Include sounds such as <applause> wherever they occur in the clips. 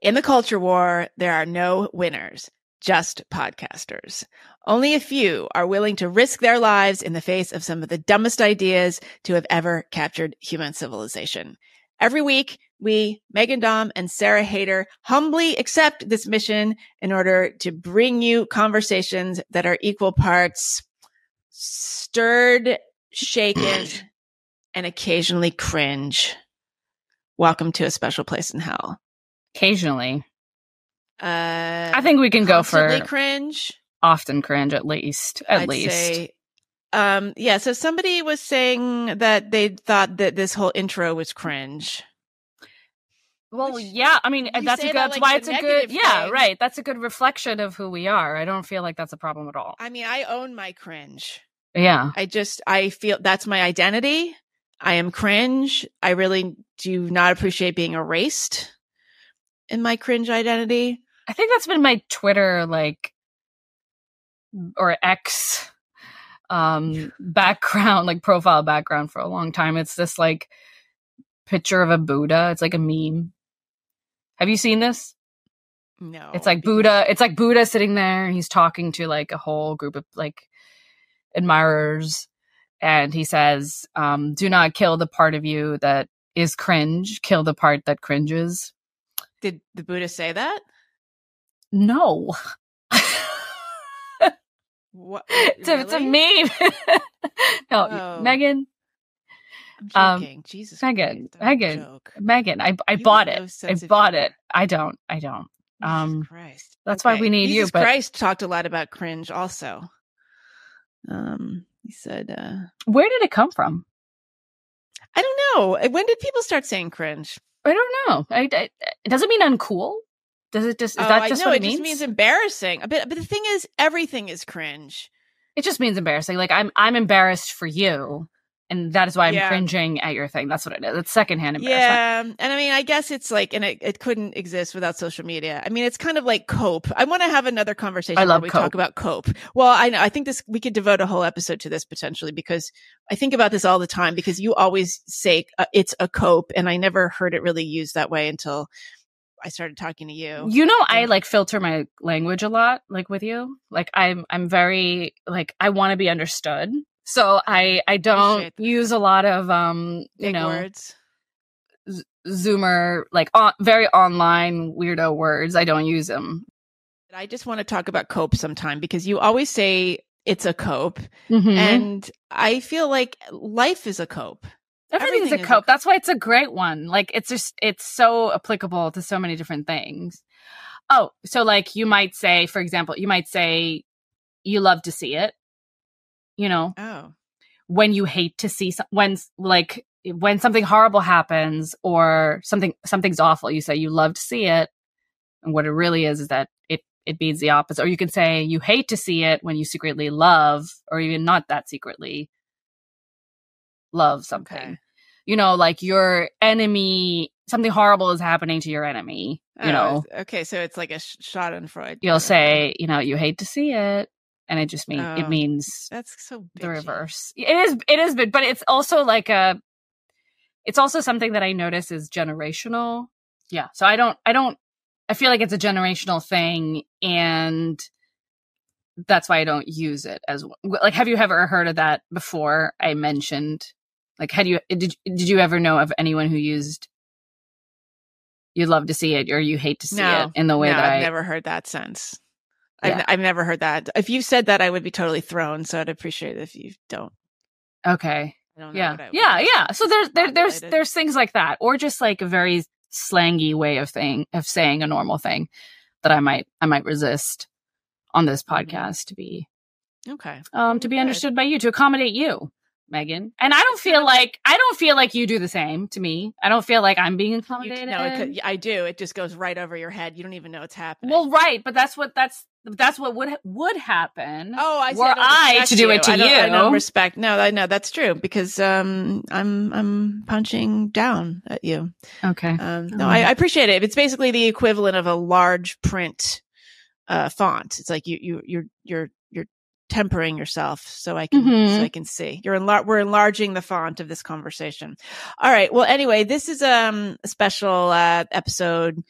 In the culture war, there are no winners, just podcasters. Only a few are willing to risk their lives in the face of some of the dumbest ideas to have ever captured human civilization. Every week, we, Meghan Daum and Sarah Haider, humbly accept this mission in order to bring you conversations that are equal parts stirred, shaken, <clears throat> and occasionally cringe. Welcome to a special place in hell. Occasionally. Uh, I think we can go for cringe. often cringe at least. At I'd least. say. Um, yeah. So somebody was saying that they thought that this whole intro was cringe. Well, Which- yeah, I mean that's a good. that That's like why it's a good. negative Yeah, right. That's a good reflection of who we are. I don't feel like that's a problem at all. I mean, I own my cringe. Yeah, I just, I feel that's my identity. I am cringe. I really do not appreciate being erased in my cringe identity. I think that's been my Twitter like or X um <laughs> background, like profile background for a long time. It's this like picture of a Buddha. It's like a meme. Have you seen this? No. it's like Buddha. It's like Buddha sitting there and he's talking to like a whole group of like admirers. And he says, um, do not kill the part of you that is cringe, kill the part that cringes. Did the Buddha say that? No. <laughs> What? it's, a, it's a meme. <laughs> no, Oh. Meghan, I'm um. Jesus Meghan, Christ, Meghan, joke. Meghan, I, I You bought it. no I bought it. I don't. I don't. Jesus Um, Christ. that's why we need you, but- Christ talked a lot about cringe also. Um, he said, uh, Where did it come from? I don't know. When did people start saying cringe? I don't know. I, I, it doesn't mean uncool. Does it just, is oh, that I just know what it it means? just means embarrassing. But but the thing is, everything is cringe. it just means embarrassing. Like I'm, I'm embarrassed for you. And that is why I'm Yeah. cringing at your thing. That's what it is. It's secondhand embarrassment. Yeah, and I mean, I guess it's like, and it, it couldn't exist without social media. I mean, it's kind of like cope. I want to have another conversation I love we cope. talk about cope. Well, I know. I think this we could devote a whole episode to this potentially because I think about this all the time because you always say uh, it's a cope, and I never heard it really used that way until I started talking to you. You know, I like filter my language a lot, like with you. Like I'm, I'm very like I want to be understood. So I, I don't use a lot of um, you Big know, words. Zoomer like on, very online weirdo words. I don't use them. I just want to talk about cope sometime because you always say it's a cope, Mm-hmm. and I feel like life is a cope. Everything's everything a is a cope. That's why it's a great one. Like it's just it's so applicable to so many different things. Oh, so like you might say, for example, you might say you love to see it. You know, Oh, when you hate to see some, when like when something horrible happens or something something's awful, you say you love to see it. And what it really is is that it it means the opposite. Or you can say you hate to see it when you secretly love, or even not that secretly love something. Okay. You know, like your enemy, something horrible is happening to your enemy. You Oh, know, Okay, so it's like a sh- Freud. you'll say, you know, you hate to see it, and it just means Oh. it means that's so the reverse. It is it is but it's also like a it's also something that I notice is generational. Yeah. So I don't I don't I feel like it's a generational thing and that's why I don't use it as like have you ever heard of that before I mentioned like had you eh, did did you ever know of anyone who used you love to see it or you hate to see No, it in the way no, that I've I never heard that since. Yeah. I've, I've never heard that. If you said that, I would be totally thrown. So I'd appreciate it if you don't. Okay. I don't know yeah what I yeah yeah so there's there, there's there's things like that or just like a very slangy way of thing of saying a normal thing that i might i might resist on this Mhm. podcast to be Okay. um to be Good. understood by you to accommodate you Meghan and i don't feel like i don't feel like you do the same to me i don't feel like i'm being You, accommodated no, it could, I do. It just goes right over your head. You don't even know it's happening. well right but that's what that's that's what would would happen Oh, I see. were I, I to do you. it to I don't, I you. don't respect. No, I know that's true because um, I'm I'm punching down at you. okay Um, no, Oh. I, I appreciate it. It's basically the equivalent of a large print uh, font. It's like you you you're you're tempering yourself so I can Mhm. so I can see. You're enlar- we're enlarging the font of this conversation. All right. Well, anyway, this is um, a special uh, episode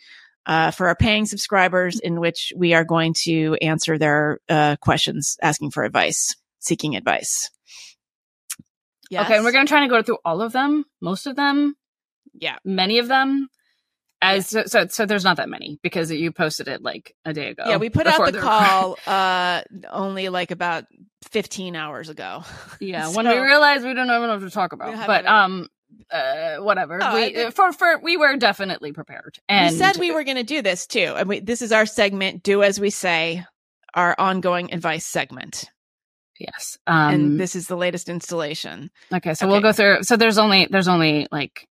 uh, for our paying subscribers, in which we are going to answer their uh, questions, asking for advice, seeking advice. Yes. Okay, and we're going to try to go through all of them, most of them, yeah, many of them. As yeah. so, so, so, there's not that many because you posted it like a day ago. Yeah, we put out the, the call <laughs> uh, only like about 15 hours ago. <laughs> Yeah, so, when we realized we don't know enough to talk about, but um, uh, whatever. Oh, we think, for for we were definitely prepared, and we said we were going to do this too. And we, this is our segment. Do as we say. Our ongoing advice segment. Yes. Um, and this is the latest installation. Okay, so okay. we'll go through. So there's only there's only like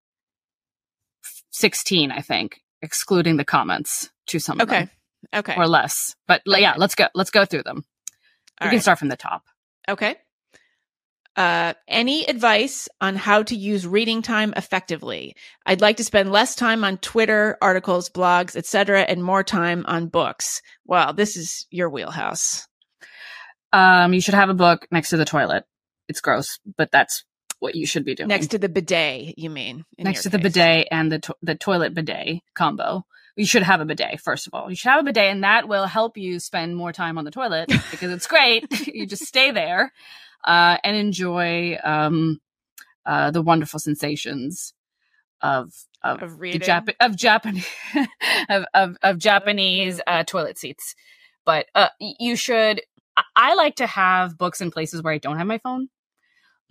16, I think, excluding the comments to some okay. Them, okay. Or less. But okay. yeah, let's go let's go through them. All we right. can start from the top. Okay. Uh, any advice on how to use reading time effectively? I'd like to spend less time on Twitter, articles, blogs, etc., and more time on books. Well, this is your wheelhouse. Um, you should have a book next to the toilet. It's gross, but that's what you should be doing. Next to the bidet, you mean? Next to case. the bidet and the to- the toilet bidet combo. You should have a bidet first of all. You should have a bidet, and that will help you spend more time on the toilet <laughs> because it's great. <laughs> you just stay there uh, and enjoy um, uh, the wonderful sensations of of, of, Jap- of Japanese <laughs> of, of, of Japanese uh, toilet seats. But uh, you should I like to have books in places where I don't have my phone.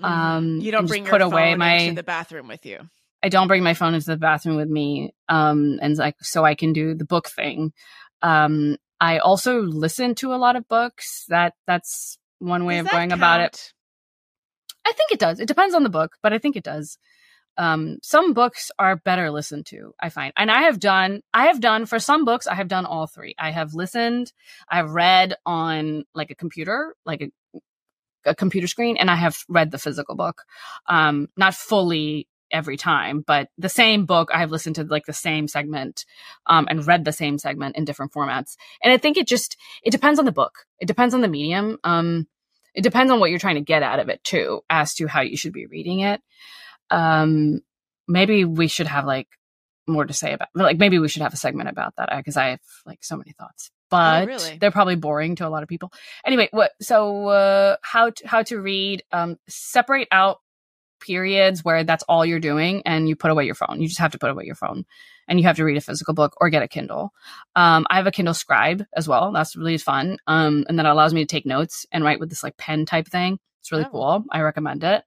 Mm-hmm. Um, you don't bring put away my into the bathroom with you. I don't bring my phone into the bathroom with me, um, and like so I can do the book thing. Um, I also listen to a lot of books. That that's one way does of going count? about it. I think it does. It depends on the book, but I think it does um, some books are better listened to i find and i have done i have done for some books i have done all three i have listened i've read on like a computer like a, a computer screen and i have read the physical book um, not fully every time but the same book i have listened to like the same segment um, and read the same segment in different formats. And i think it just it depends on the book. It depends on the medium. Um, it depends on what you're trying to get out of it too as to how you should be reading it. Um, maybe we should have like more to say about like maybe we should have a segment about that because I have like so many thoughts. Oh, but oh, really? they're probably boring to a lot of people. Anyway, what so uh how to, how to read um separate out periods where that's all you're doing and you put away your phone. You just have to put away your phone and you have to read a physical book or get a Kindle. Um, I have a Kindle Scribe as well. That's really fun. Um, and that allows me to take notes and write with this like pen type thing. It's really oh. cool. I recommend it.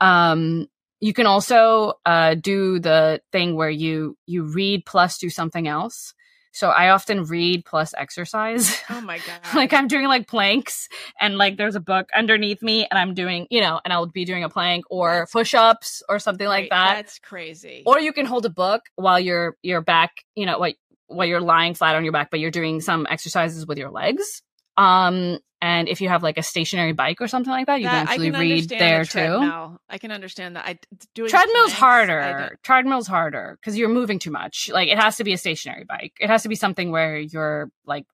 Um, you can also uh, do the thing where you you read plus do something else. So I often read plus exercise. Oh my god! <laughs> like I'm doing like planks, and like there's a book underneath me, and I'm doing you know, and I'll be doing a plank or push ups or something like that. That's crazy. Or you can hold a book while you're you're back, you know, what while you're lying flat on your back, but you're doing some exercises with your legs. Um, and if you have like a stationary bike or something like that, you that, can actually can read there the too. I can understand that. I doing treadmill's planks, harder. Treadmill's harder because you're moving too much. Like it has to be a stationary bike. It has to be something where your like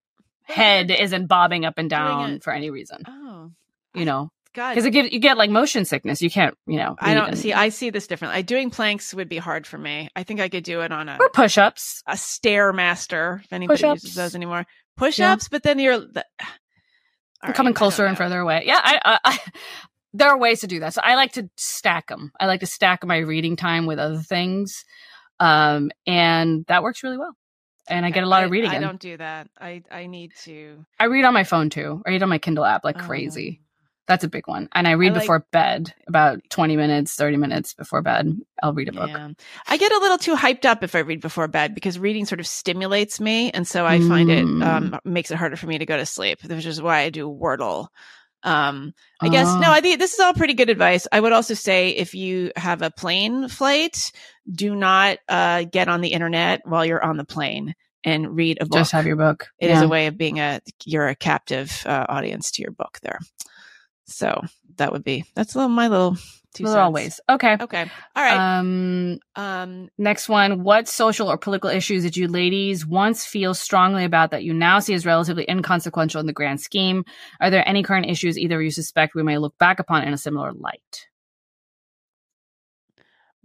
head isn't bobbing up and down for any reason. Oh, you know, because it gives you get like motion sickness. You can't, you know. I don't see. I see this differently. Doing planks would be hard for me. I think I could do it on a or push ups, a stairmaster. If anybody push-ups. uses those anymore, push ups. Yeah. But then you're. The, <sighs> right, coming closer and further away. Yeah, I, I, I, <laughs> there are ways to do that. So I like to stack them. I like to stack my reading time with other things, um, and that works really well. And I get a lot of reading. I, I don't do that. I I need to. I read on my phone too. I read on my Kindle app like oh. crazy. That's a big one. And I read I like, before bed, about 20 minutes, 30 minutes before bed. I'll read a book. Yeah. I get a little too hyped up if I read before bed because reading sort of stimulates me. And so I find it um, mm. makes it harder for me to go to sleep, which is why I do Wordle. Um, I guess, no, ah. I think this is all pretty good advice. I would also say if you have a plane flight, do not uh, get on the internet while you're on the plane and read a book. Just have your book. It yeah. is a way of being a, you're a captive uh, audience to your book there. So that would be that's little, my little two cents. Always okay. Okay. All right. Um. Um. Next one. What social or political issues did you ladies once feel strongly about that you now see as relatively inconsequential in the grand scheme? Are there any current issues either you suspect we may look back upon in a similar light?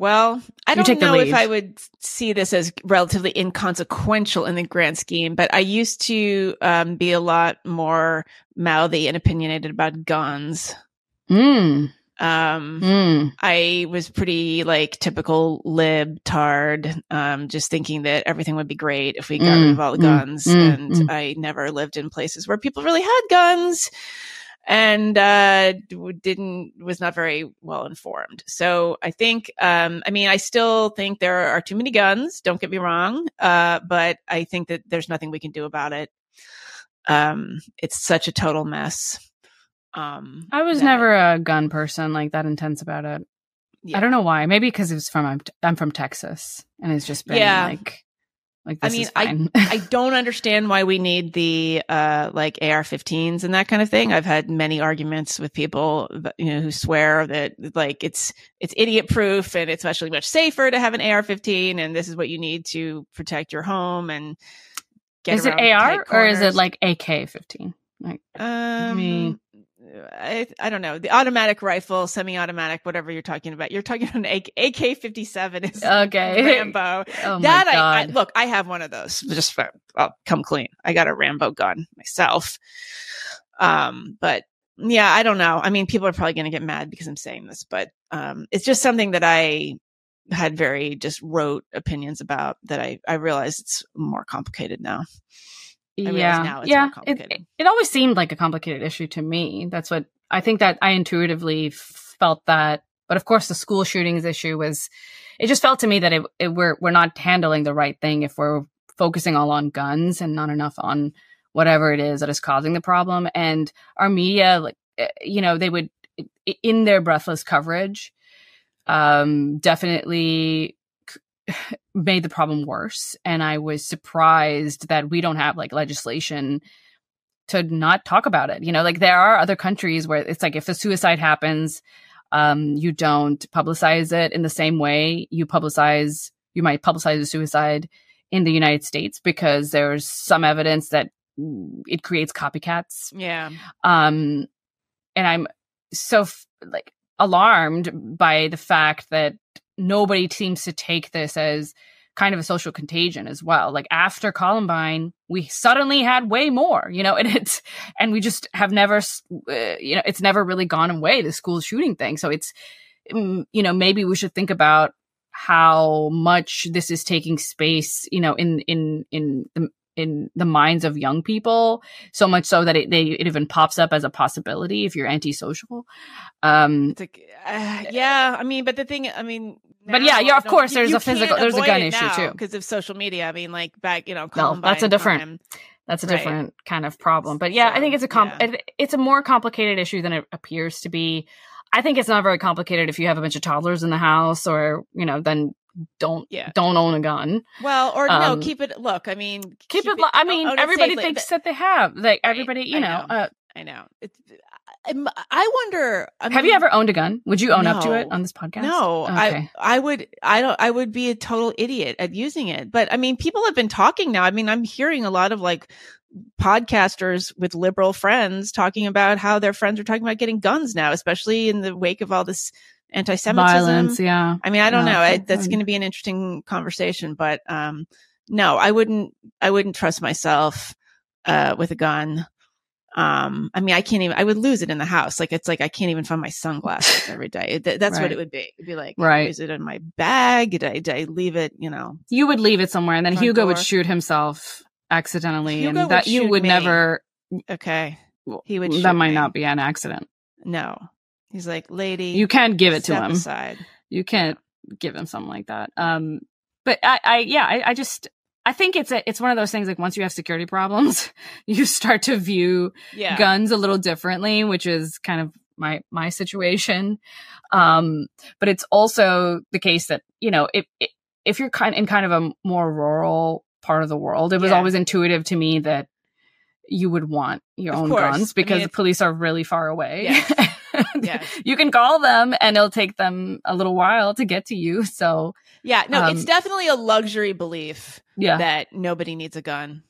Well, I don't know if. I would see this as relatively inconsequential in the grand scheme, but I used to um, be a lot more mouthy and opinionated about guns. Mm, Um, mm. I was pretty like typical lib tard, um, just thinking that everything would be great if we got rid Mm, of all the mm, guns. mm, and mm. I never lived in places where people really had guns and uh didn't was not very well informed so i think um i mean i still think there are too many guns don't get me wrong uh but i think that there's nothing we can do about it um it's such a total mess um I was that- never a gun person like that intense about it. yeah. I don't know why. Maybe because it was from I'm, I'm from Texas, and it's just been Yeah. like like I mean, fine. I don't understand why we need the uh like AR-15s and that kind of thing. I've had many arguments with people that, you know who swear that like it's it's idiot proof and it's actually much safer to have an AR-15 and this is what you need to protect your home and get is it AR or is it like AK fifteen? Like, um me- I, I don't know the automatic rifle semi-automatic whatever you're talking about you're talking <laughs> about an AK 57 is <laughs> Okay. Rambo <laughs> Oh that I, I look, I have one of those. Just for, I'll come clean. I got a Rambo gun myself. Um, but yeah, I don't know. I mean, people are probably going to get mad because I'm saying this, but um, it's just something that I had very just rote opinions about that I I realize it's more complicated now. Yeah, now it's yeah. more It, complicated. it, always seemed like a complicated issue to me. That's what I think that I intuitively felt that. But of course, the school shootings issue was. It just felt to me that it, it we're we're not handling the right thing if we're focusing all on guns and not enough on whatever it is that is causing the problem. And our media, like eh, you know, they would in their breathless coverage, um, definitely made the problem worse. And I was surprised that we don't have like legislation to not talk about it. You know, like there are other countries where it's like if a suicide happens, um, you don't publicize it in the same way you publicize, you might publicize a suicide in the United States because there's some evidence that it creates copycats Yeah, um and i'm so f- like alarmed by the fact that nobody seems to take this as kind of a social contagion as well. Like after columbine we suddenly had way more you know <laughs> and it's and we just have never uh, you know it's never really gone away the school shooting thing. So it's mm, you know maybe we should think about how much this is taking space you know in in in the in the minds of young people so much so that it they it even pops up as a possibility if you're antisocial. Um, like uh, yeah. I mean, but the thing, I mean. But yeah, yeah, of course, there's a physical- there's a gun issue, now too. because of social media. I mean, like back, you know, No, that's a different- time. that's a Right. different kind of problem. But yeah, I think it's a com- yeah. it's a more complicated issue than it appears to be. I think it's not very complicated if you have a bunch of toddlers in the house, or you know, then don't Yeah. don't own a gun. Well, or Um, no, keep it. Look, I mean, Keep, it. li- I mean, everybody safely. thinks that they have. Like Right. everybody, you I know. know. Uh, I know. It's, I, wonder. I have you ever owned a gun? Would you own up to it on this podcast? No, Okay. I I would I don't I would be a total idiot at using it. But I mean, people have been talking now. I mean, I'm hearing a lot of like podcasters with liberal friends talking about how their friends are talking about getting guns now, especially in the wake of all this anti-Semitism. Violence. Yeah. I mean, I don't Yeah, know. I, that's going to be an interesting conversation, but um, no, I wouldn't. I wouldn't trust myself uh, with a gun. Um, I mean, I can't even. I would lose it in the house. Like it's like I can't even find my sunglasses <laughs> every day. Th- that's what it would be. It'd be like, Right. Is it in my bag? Did I, did I leave it? You know, you would leave it somewhere and then Hugo would shoot himself accidentally Hugo and would that you would me. never okay. He would. that might me. not be an accident No, he's like, lady. you can't give it to him Aside. you can't give him something like that um but i i yeah i, I just i think it's a it's one of those things like once you have security problems <laughs> you start to view Yeah. guns a little differently which is kind of my my situation um but it's also the case that you know if if you're kind in kind of a more rural part of the world it was Yeah. always intuitive to me that you would want your Of own course. I guns mean, because the police are really far away Yes. <laughs> Yes. <laughs> you can call them and it'll take them a little while to get to you so Yeah. No, it's Um, definitely a luxury belief yeah that nobody needs a gun.